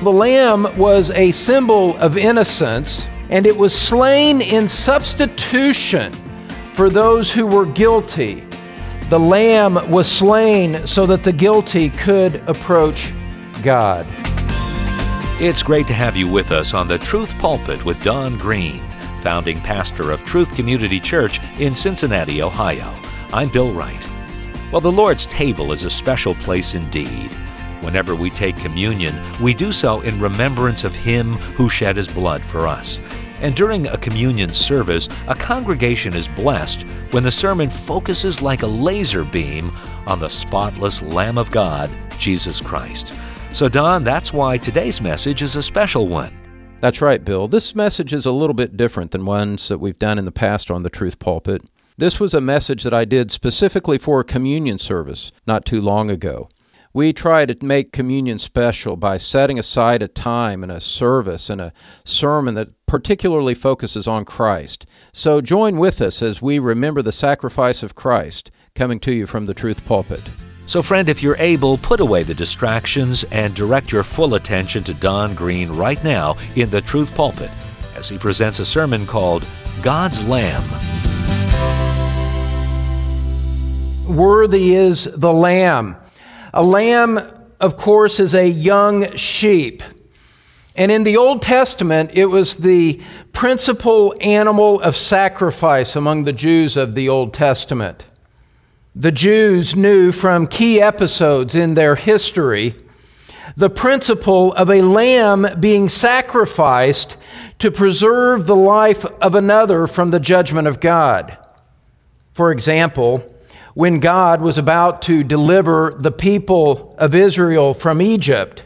The lamb was a symbol of innocence, and it was slain in substitution for those who were guilty. The lamb was slain so that the guilty could approach God. It's great to have you with us on the Truth Pulpit with Don Green, founding pastor of Truth Community Church in Cincinnati, Ohio. I'm Bill Wright. Well, the Lord's table is a special place indeed. Whenever we take communion, we do so in remembrance of Him who shed His blood for us. And during a communion service, a congregation is blessed when the sermon focuses like a laser beam on the spotless Lamb of God, Jesus Christ. So, Don, that's why today's message is a special one. That's right, Bill. This message is a little bit different than ones that we've done in the past on the Truth Pulpit. This was a message that I did specifically for a communion service not too long ago. We try to make communion special by setting aside a time and a service and a sermon that particularly focuses on Christ. So join with us as we remember the sacrifice of Christ coming to you from the Truth Pulpit. So, friend, if you're able, put away the distractions and direct your full attention to Don Green right now in the Truth Pulpit as he presents a sermon called God's Lamb. Worthy is the Lamb. A lamb, of course, is a young sheep. And in the Old Testament, it was the principal animal of sacrifice among the Jews of the Old Testament. The Jews knew from key episodes in their history the principle of a lamb being sacrificed to preserve the life of another from the judgment of God. For example, when God was about to deliver the people of Israel from Egypt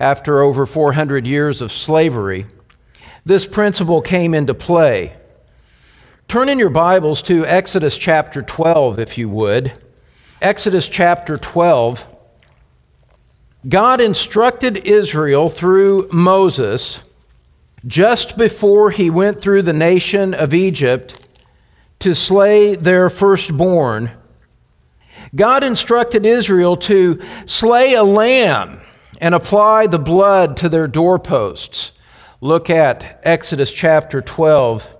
after over 400 years of slavery, this principle came into play. Turn in your Bibles to Exodus chapter 12, if you would. Exodus chapter 12. God instructed Israel through Moses just before he went through the nation of Egypt to slay their firstborn. God instructed Israel to slay a lamb and apply the blood to their doorposts. Look at Exodus chapter 12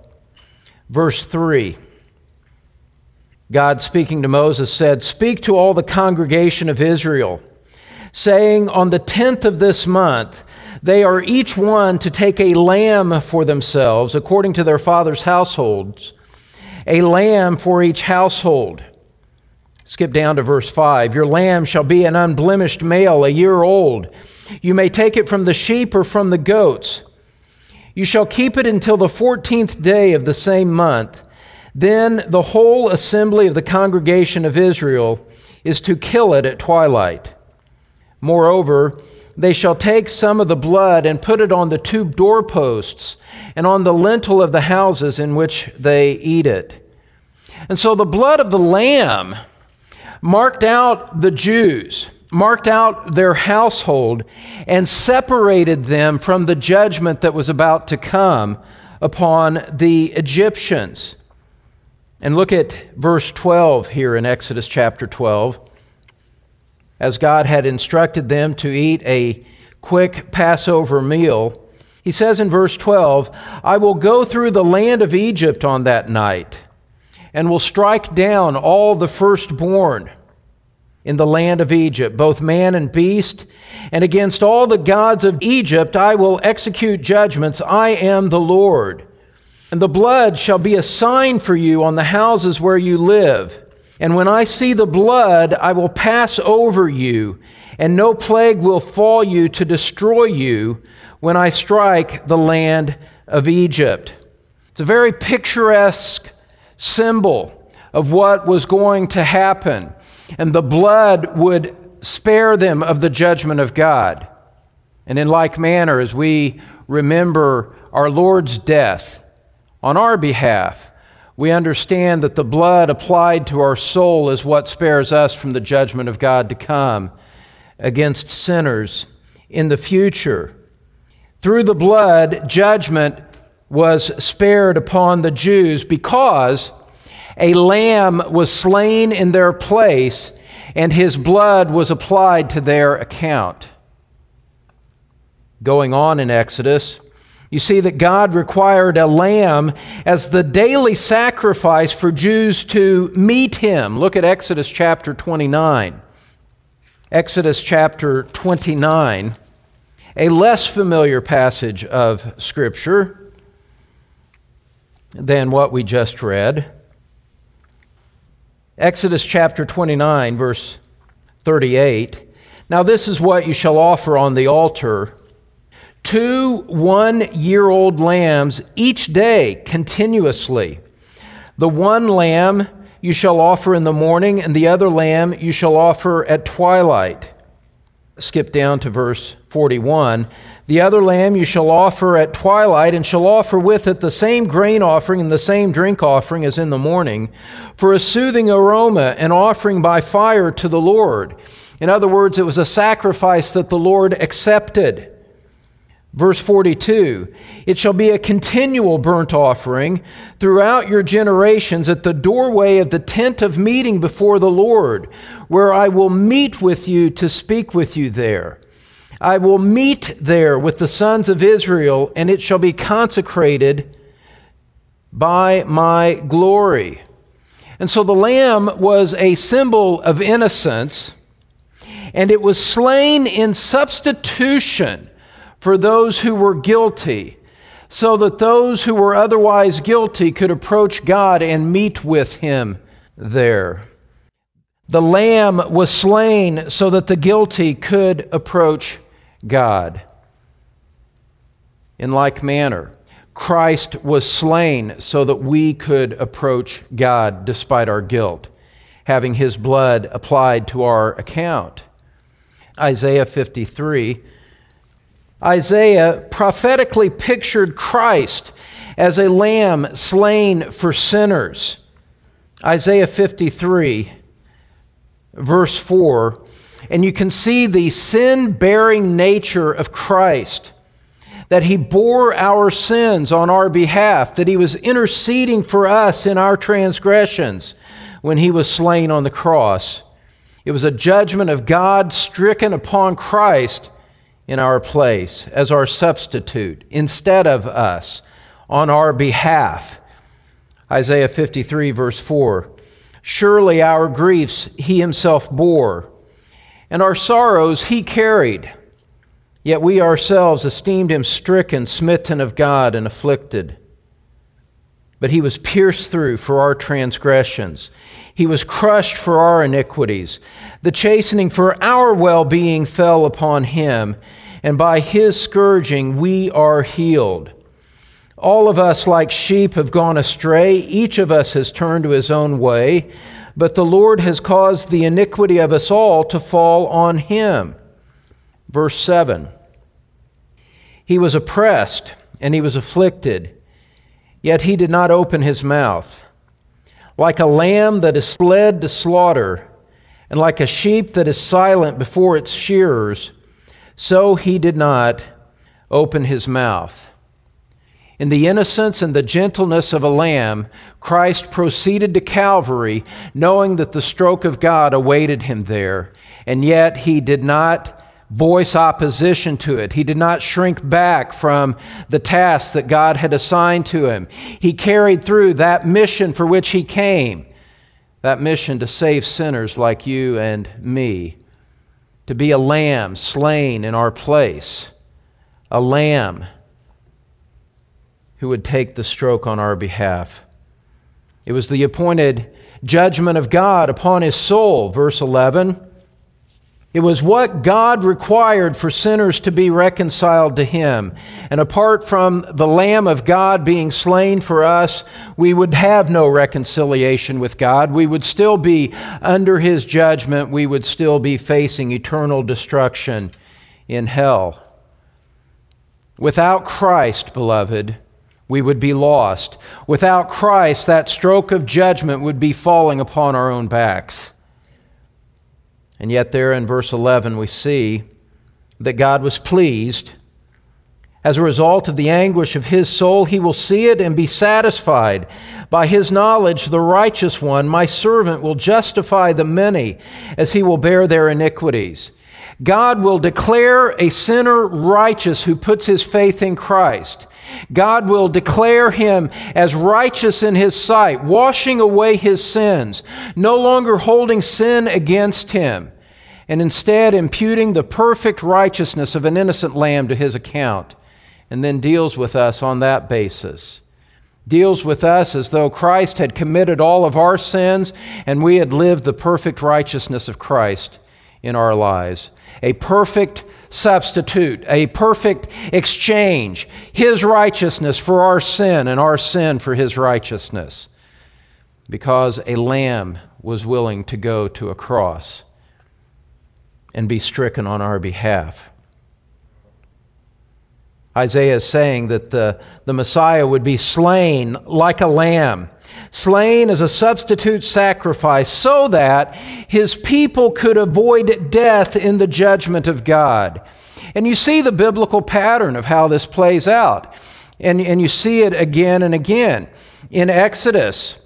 Verse 3 God speaking to Moses said, Speak to all the congregation of Israel, saying, On the tenth of this month, they are each one to take a lamb for themselves, according to their father's households, a lamb for each household. Skip down to verse 5. Your lamb shall be an unblemished male, a year old. You may take it from the sheep or from the goats. You shall keep it until the fourteenth day of the same month. Then the whole assembly of the congregation of Israel is to kill it at twilight. Moreover, they shall take some of the blood and put it on the two doorposts and on the lintel of the houses in which they eat it. And so the blood of the Lamb marked out the Jews marked out their household and separated them from the judgment that was about to come upon the Egyptians. And look at verse 12 here in Exodus chapter 12. As God had instructed them to eat a quick Passover meal, he says in verse 12, I will go through the land of Egypt on that night and will strike down all the firstborn in the land of Egypt, both man and beast. And against all the gods of Egypt I will execute judgments. I am the Lord. And the blood shall be a sign for you on the houses where you live. And when I see the blood, I will pass over you, and no plague will fall you to destroy you when I strike the land of Egypt. It's a very picturesque symbol of what was going to happen and the blood would spare them of the judgment of God. And in like manner, as we remember our Lord's death on our behalf, we understand that the blood applied to our soul is what spares us from the judgment of God to come against sinners in the future. Through the blood, judgment was spared upon the Jews because a lamb was slain in their place, and his blood was applied to their account. going on in Exodus, you see that God required a lamb as the daily sacrifice for Jews to meet him. Look at Exodus chapter 29. Exodus chapter 29, a less familiar passage of Scripture than what we just read. Exodus chapter 29, verse 38. Now, this is what you shall offer on the altar two one year old lambs each day continuously. The one lamb you shall offer in the morning, and the other lamb you shall offer at twilight. Skip down to verse 41. The other lamb you shall offer at twilight, and shall offer with it the same grain offering and the same drink offering as in the morning, for a soothing aroma, an offering by fire to the Lord. In other words, it was a sacrifice that the Lord accepted. Verse 42 It shall be a continual burnt offering throughout your generations at the doorway of the tent of meeting before the Lord, where I will meet with you to speak with you there. I will meet there with the sons of Israel, and it shall be consecrated by my glory. And so the lamb was a symbol of innocence, and it was slain in substitution for those who were guilty, so that those who were otherwise guilty could approach God and meet with Him there. The lamb was slain so that the guilty could approach God. In like manner, Christ was slain so that we could approach God despite our guilt, having his blood applied to our account. Isaiah 53 Isaiah prophetically pictured Christ as a lamb slain for sinners. Isaiah 53, verse 4. And you can see the sin bearing nature of Christ, that he bore our sins on our behalf, that he was interceding for us in our transgressions when he was slain on the cross. It was a judgment of God stricken upon Christ in our place as our substitute instead of us on our behalf. Isaiah 53, verse 4 Surely our griefs he himself bore, and our sorrows he carried. Yet we ourselves esteemed him stricken, smitten of God, and afflicted. But he was pierced through for our transgressions, he was crushed for our iniquities. The chastening for our well being fell upon him and by his scourging we are healed. All of us, like sheep, have gone astray. Each of us has turned to his own way, but the Lord has caused the iniquity of us all to fall on him. Verse 7 He was oppressed and he was afflicted, yet he did not open his mouth. Like a lamb that is led to slaughter, and like a sheep that is silent before its shearers, so he did not open his mouth. In the innocence and the gentleness of a lamb, Christ proceeded to Calvary, knowing that the stroke of God awaited him there, and yet he did not voice opposition to it. He did not shrink back from the task that God had assigned to him. He carried through that mission for which he came, that mission to save sinners like you and me to be a lamb slain in our place, a lamb who would take the stroke on our behalf. It was the appointed judgment of God upon his soul, verse 11. It was what God required for sinners to be reconciled to Him. And apart from the Lamb of God being slain for us, we would have no reconciliation with God. We would still be under His judgment. We would still be facing eternal destruction in hell. Without Christ, beloved, we would be lost. Without Christ, that stroke of judgment would be falling upon our own backs. And yet, there in verse 11, we see that God was pleased. As a result of the anguish of his soul, he will see it and be satisfied. By his knowledge, the righteous one, my servant, will justify the many as he will bear their iniquities. God will declare a sinner righteous who puts his faith in Christ. God will declare him as righteous in his sight, washing away his sins, no longer holding sin against him, and instead imputing the perfect righteousness of an innocent lamb to his account, and then deals with us on that basis. Deals with us as though Christ had committed all of our sins and we had lived the perfect righteousness of Christ in our lives. A perfect substitute, a perfect exchange. His righteousness for our sin and our sin for His righteousness. Because a lamb was willing to go to a cross and be stricken on our behalf. Isaiah is saying that the, the Messiah would be slain like a lamb slain as a substitute sacrifice, so that his people could avoid death in the judgment of God. And you see the biblical pattern of how this plays out. And, and you see it again and again. In Exodus,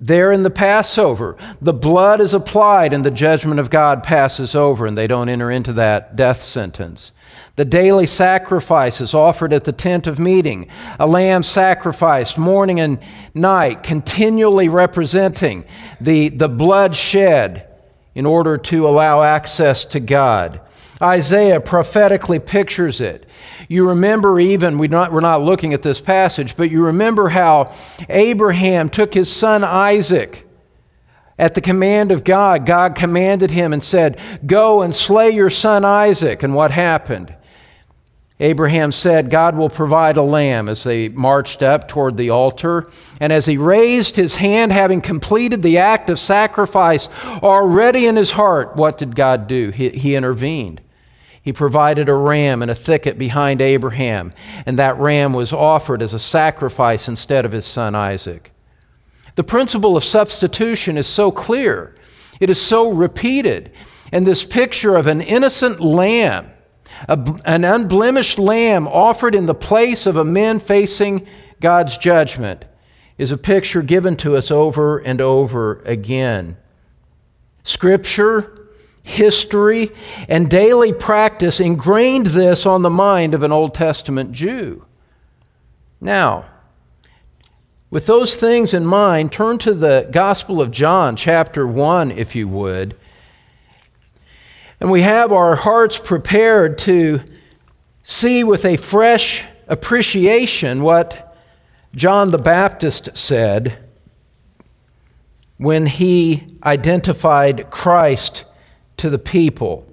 there in the Passover, the blood is applied and the judgment of God passes over, and they don't enter into that death sentence. The daily sacrifices offered at the tent of meeting, a lamb sacrificed morning and night, continually representing the, the blood shed in order to allow access to God. Isaiah prophetically pictures it. You remember, even, we're not, we're not looking at this passage, but you remember how Abraham took his son Isaac. At the command of God, God commanded him and said, Go and slay your son Isaac. And what happened? Abraham said, God will provide a lamb as they marched up toward the altar. And as he raised his hand, having completed the act of sacrifice already in his heart, what did God do? He, he intervened. He provided a ram in a thicket behind Abraham, and that ram was offered as a sacrifice instead of his son Isaac. The principle of substitution is so clear, it is so repeated. And this picture of an innocent lamb a, an unblemished lamb offered in the place of a man facing God's judgment is a picture given to us over and over again. Scripture, history, and daily practice ingrained this on the mind of an Old Testament Jew. Now, with those things in mind, turn to the Gospel of John, chapter 1, if you would, and we have our hearts prepared to see with a fresh appreciation what John the Baptist said when he identified Christ to the people.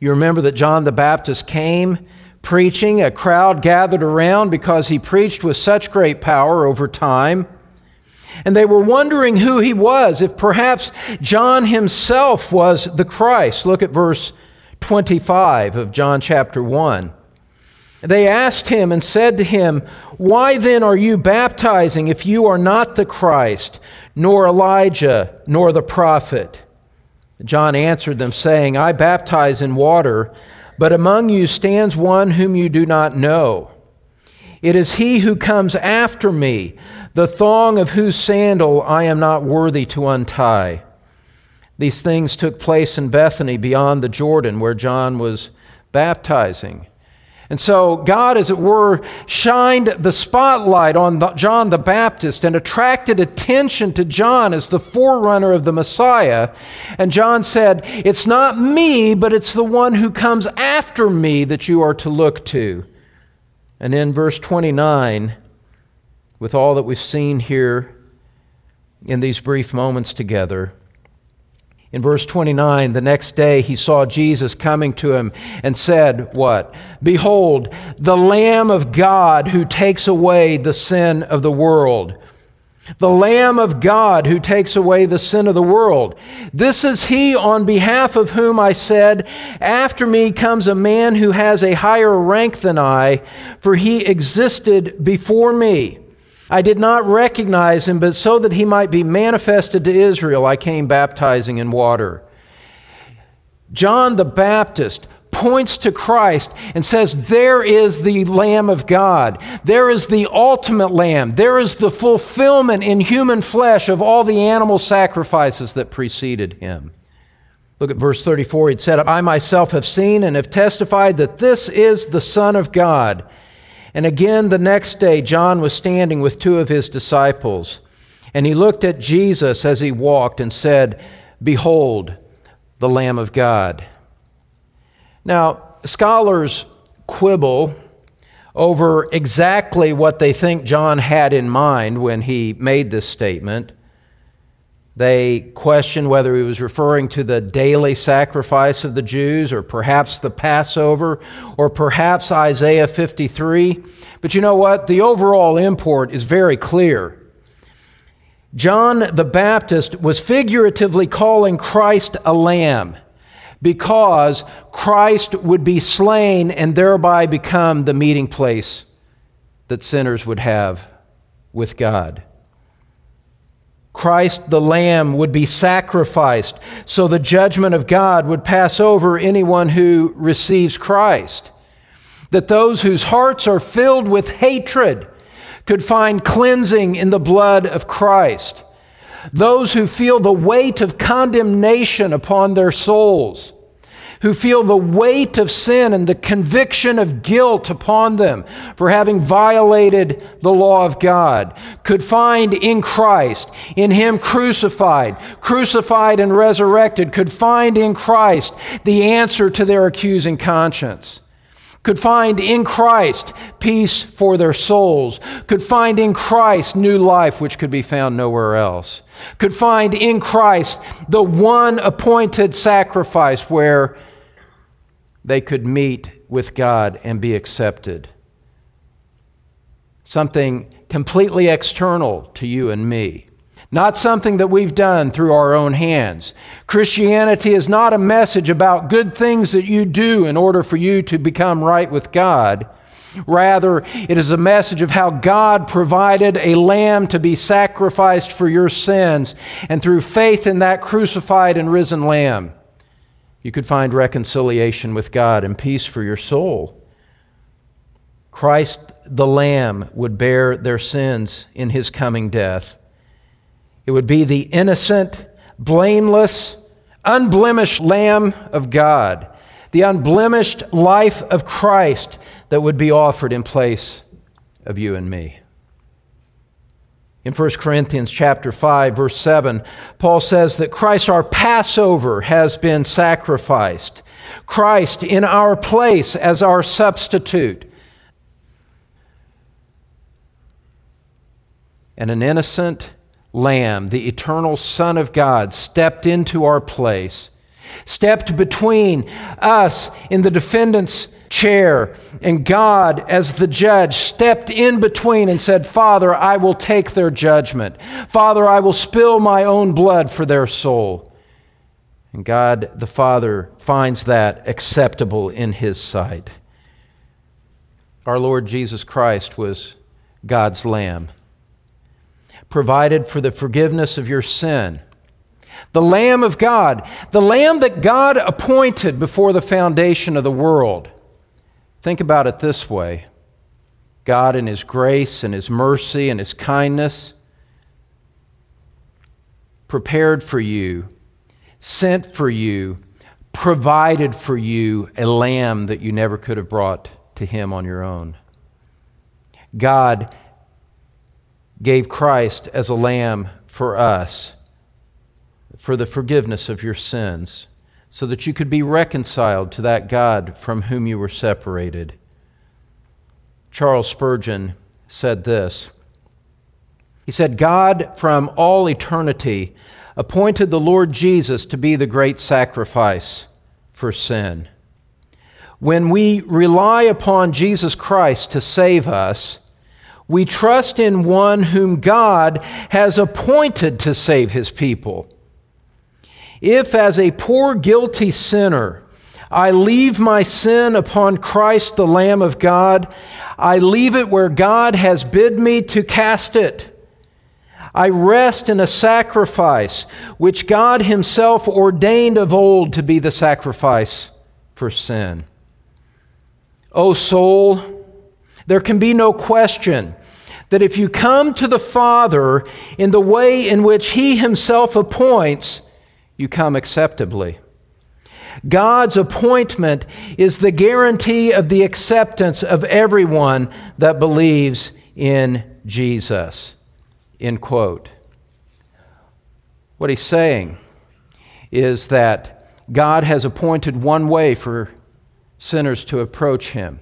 You remember that John the Baptist came preaching, a crowd gathered around because he preached with such great power over time. And they were wondering who he was, if perhaps John himself was the Christ. Look at verse 25 of John chapter 1. They asked him and said to him, Why then are you baptizing if you are not the Christ, nor Elijah, nor the prophet? John answered them, saying, I baptize in water, but among you stands one whom you do not know. It is he who comes after me the thong of whose sandal I am not worthy to untie. These things took place in Bethany beyond the Jordan where John was baptizing. And so God, as it were, shined the spotlight on the, John the Baptist and attracted attention to John as the forerunner of the Messiah. And John said, It's not me, but it's the one who comes after me that you are to look to. And in verse 29, with all that we've seen here in these brief moments together. In verse 29, the next day he saw Jesus coming to him and said, What? Behold, the Lamb of God who takes away the sin of the world. The Lamb of God who takes away the sin of the world. This is he on behalf of whom I said, After me comes a man who has a higher rank than I, for he existed before me. I did not recognize him, but so that he might be manifested to Israel, I came baptizing in water. John the Baptist points to Christ and says, There is the Lamb of God. There is the ultimate Lamb. There is the fulfillment in human flesh of all the animal sacrifices that preceded him. Look at verse 34. He'd said, I myself have seen and have testified that this is the Son of God. And again, the next day, John was standing with two of his disciples. And he looked at Jesus as he walked and said, Behold, the Lamb of God. Now, scholars quibble over exactly what they think John had in mind when he made this statement. They question whether he was referring to the daily sacrifice of the Jews, or perhaps the Passover, or perhaps Isaiah 53. But you know what? The overall import is very clear. John the Baptist was figuratively calling Christ a lamb because Christ would be slain and thereby become the meeting place that sinners would have with God. Christ the Lamb would be sacrificed so the judgment of God would pass over anyone who receives Christ. That those whose hearts are filled with hatred could find cleansing in the blood of Christ. Those who feel the weight of condemnation upon their souls who feel the weight of sin and the conviction of guilt upon them for having violated the law of God, could find in Christ, in Him crucified, crucified and resurrected, could find in Christ the answer to their accusing conscience could find in Christ peace for their souls, could find in Christ new life which could be found nowhere else, could find in Christ the one appointed sacrifice where they could meet with God and be accepted. Something completely external to you and me. Not something that we've done through our own hands. Christianity is not a message about good things that you do in order for you to become right with God. Rather, it is a message of how God provided a lamb to be sacrificed for your sins, and through faith in that crucified and risen lamb, you could find reconciliation with God and peace for your soul. Christ the Lamb would bear their sins in his coming death. It would be the innocent, blameless, unblemished Lamb of God, the unblemished life of Christ that would be offered in place of you and me. In 1 Corinthians chapter 5 verse 7, Paul says that Christ our Passover has been sacrificed. Christ in our place as our substitute. And an innocent lamb, the eternal Son of God, stepped into our place, stepped between us in the defendant's chair, and God, as the judge, stepped in between and said, Father, I will take their judgment. Father, I will spill my own blood for their soul. And God the Father finds that acceptable in His sight. Our Lord Jesus Christ was God's Lamb, provided for the forgiveness of your sin. The Lamb of God, the Lamb that God appointed before the foundation of the world. Think about it this way God, in His grace and His mercy and His kindness, prepared for you, sent for you, provided for you a lamb that you never could have brought to Him on your own. God gave Christ as a lamb for us for the forgiveness of your sins so that you could be reconciled to that God from whom you were separated. Charles Spurgeon said this He said, God from all eternity appointed the Lord Jesus to be the great sacrifice for sin. When we rely upon Jesus Christ to save us, we trust in one whom God has appointed to save his people. If, as a poor, guilty sinner, I leave my sin upon Christ, the Lamb of God, I leave it where God has bid me to cast it. I rest in a sacrifice which God Himself ordained of old to be the sacrifice for sin. O soul, there can be no question that if you come to the Father in the way in which He Himself appoints, you come acceptably. God's appointment is the guarantee of the acceptance of everyone that believes in Jesus. End quote. What he's saying is that God has appointed one way for sinners to approach him.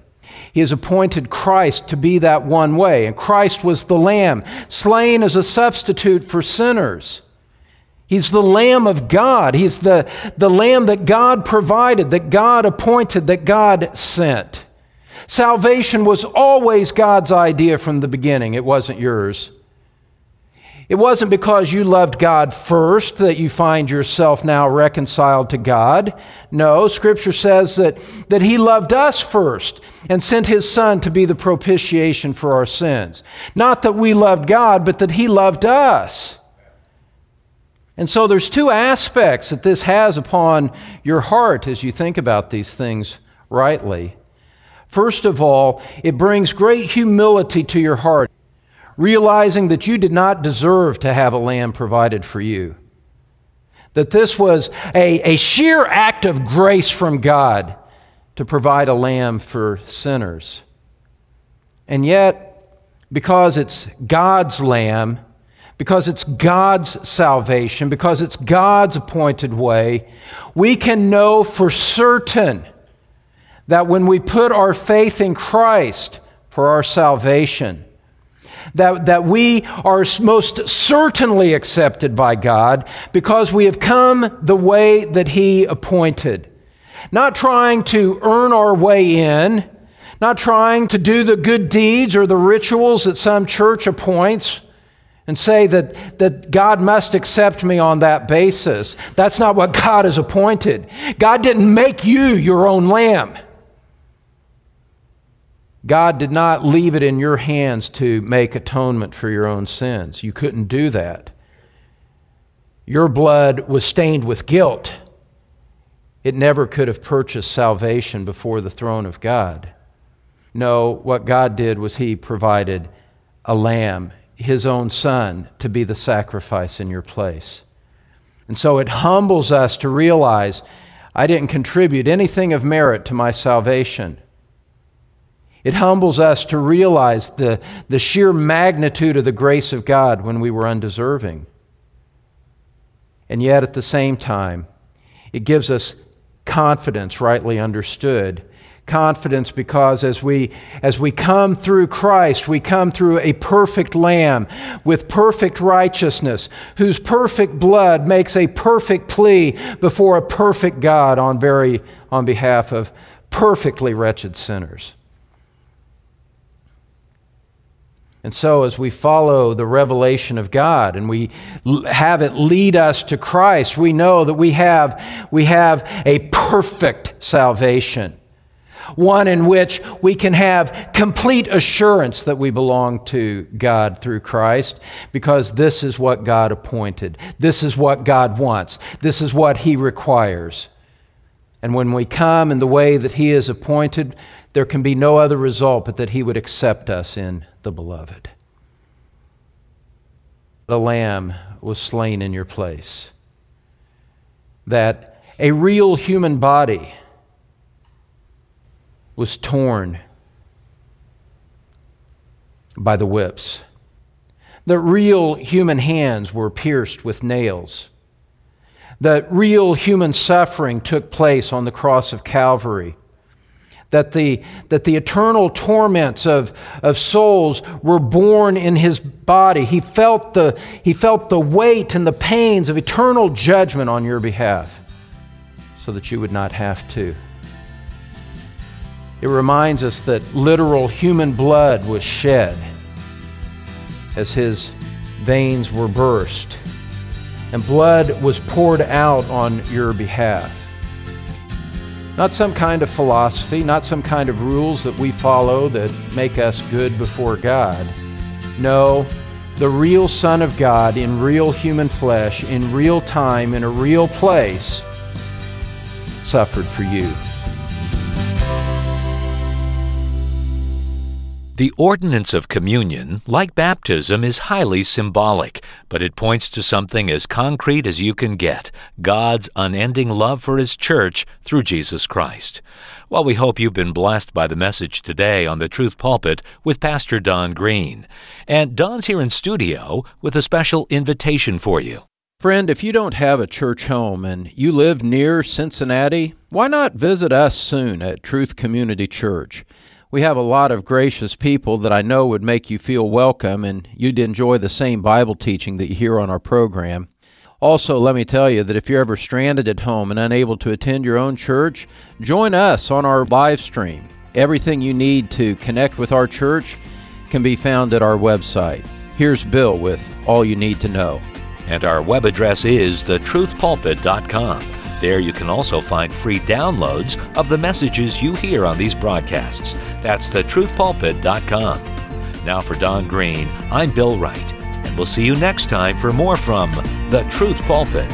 He has appointed Christ to be that one way, and Christ was the Lamb, slain as a substitute for sinners. He's the Lamb of God. He's the, the Lamb that God provided, that God appointed, that God sent. Salvation was always God's idea from the beginning, it wasn't yours. It wasn't because you loved God first that you find yourself now reconciled to God. No, Scripture says that, that He loved us first and sent His Son to be the propitiation for our sins. Not that we loved God, but that He loved us. And so there's two aspects that this has upon your heart as you think about these things rightly. First of all, it brings great humility to your heart, realizing that you did not deserve to have a lamb provided for you. That this was a, a sheer act of grace from God to provide a lamb for sinners. And yet, because it's God's lamb, because it's God's salvation, because it's God's appointed way, we can know for certain that when we put our faith in Christ for our salvation, that, that we are most certainly accepted by God because we have come the way that He appointed. Not trying to earn our way in, not trying to do the good deeds or the rituals that some church appoints and say that, that God must accept me on that basis. That's not what God has appointed. God didn't make you your own lamb. God did not leave it in your hands to make atonement for your own sins. You couldn't do that. Your blood was stained with guilt. It never could have purchased salvation before the throne of God. No, what God did was He provided a lamb his own son to be the sacrifice in your place. And so it humbles us to realize I didn't contribute anything of merit to my salvation. It humbles us to realize the, the sheer magnitude of the grace of God when we were undeserving. And yet, at the same time, it gives us confidence, rightly understood, confidence because as we as we come through Christ we come through a perfect lamb with perfect righteousness whose perfect blood makes a perfect plea before a perfect God on very on behalf of perfectly wretched sinners. And so, as we follow the revelation of God and we have it lead us to Christ, we know that we have, we have a perfect salvation one in which we can have complete assurance that we belong to God through Christ, because this is what God appointed. This is what God wants. This is what He requires. And when we come in the way that He is appointed, there can be no other result but that He would accept us in the beloved. The Lamb was slain in your place. That a real human body was torn by the whips. That real human hands were pierced with nails. That real human suffering took place on the cross of Calvary. That the, that the eternal torments of, of souls were borne in his body. He felt, the, he felt the weight and the pains of eternal judgment on your behalf so that you would not have to. It reminds us that literal human blood was shed as his veins were burst, and blood was poured out on your behalf. Not some kind of philosophy, not some kind of rules that we follow that make us good before God. No, the real Son of God in real human flesh, in real time, in a real place, suffered for you. The ordinance of communion, like baptism, is highly symbolic, but it points to something as concrete as you can get God's unending love for His church through Jesus Christ. Well, we hope you've been blessed by the message today on the Truth Pulpit with Pastor Don Green. And Don's here in studio with a special invitation for you. Friend, if you don't have a church home and you live near Cincinnati, why not visit us soon at Truth Community Church? We have a lot of gracious people that I know would make you feel welcome and you'd enjoy the same Bible teaching that you hear on our program. Also, let me tell you that if you're ever stranded at home and unable to attend your own church, join us on our live stream. Everything you need to connect with our church can be found at our website. Here's Bill with all you need to know. And our web address is thetruthpulpit.com. There you can also find free downloads of the messages you hear on these broadcasts. That's thetruthpulpit.com. Now for Don Green, I'm Bill Wright, and we'll see you next time for more from The Truth Pulpit.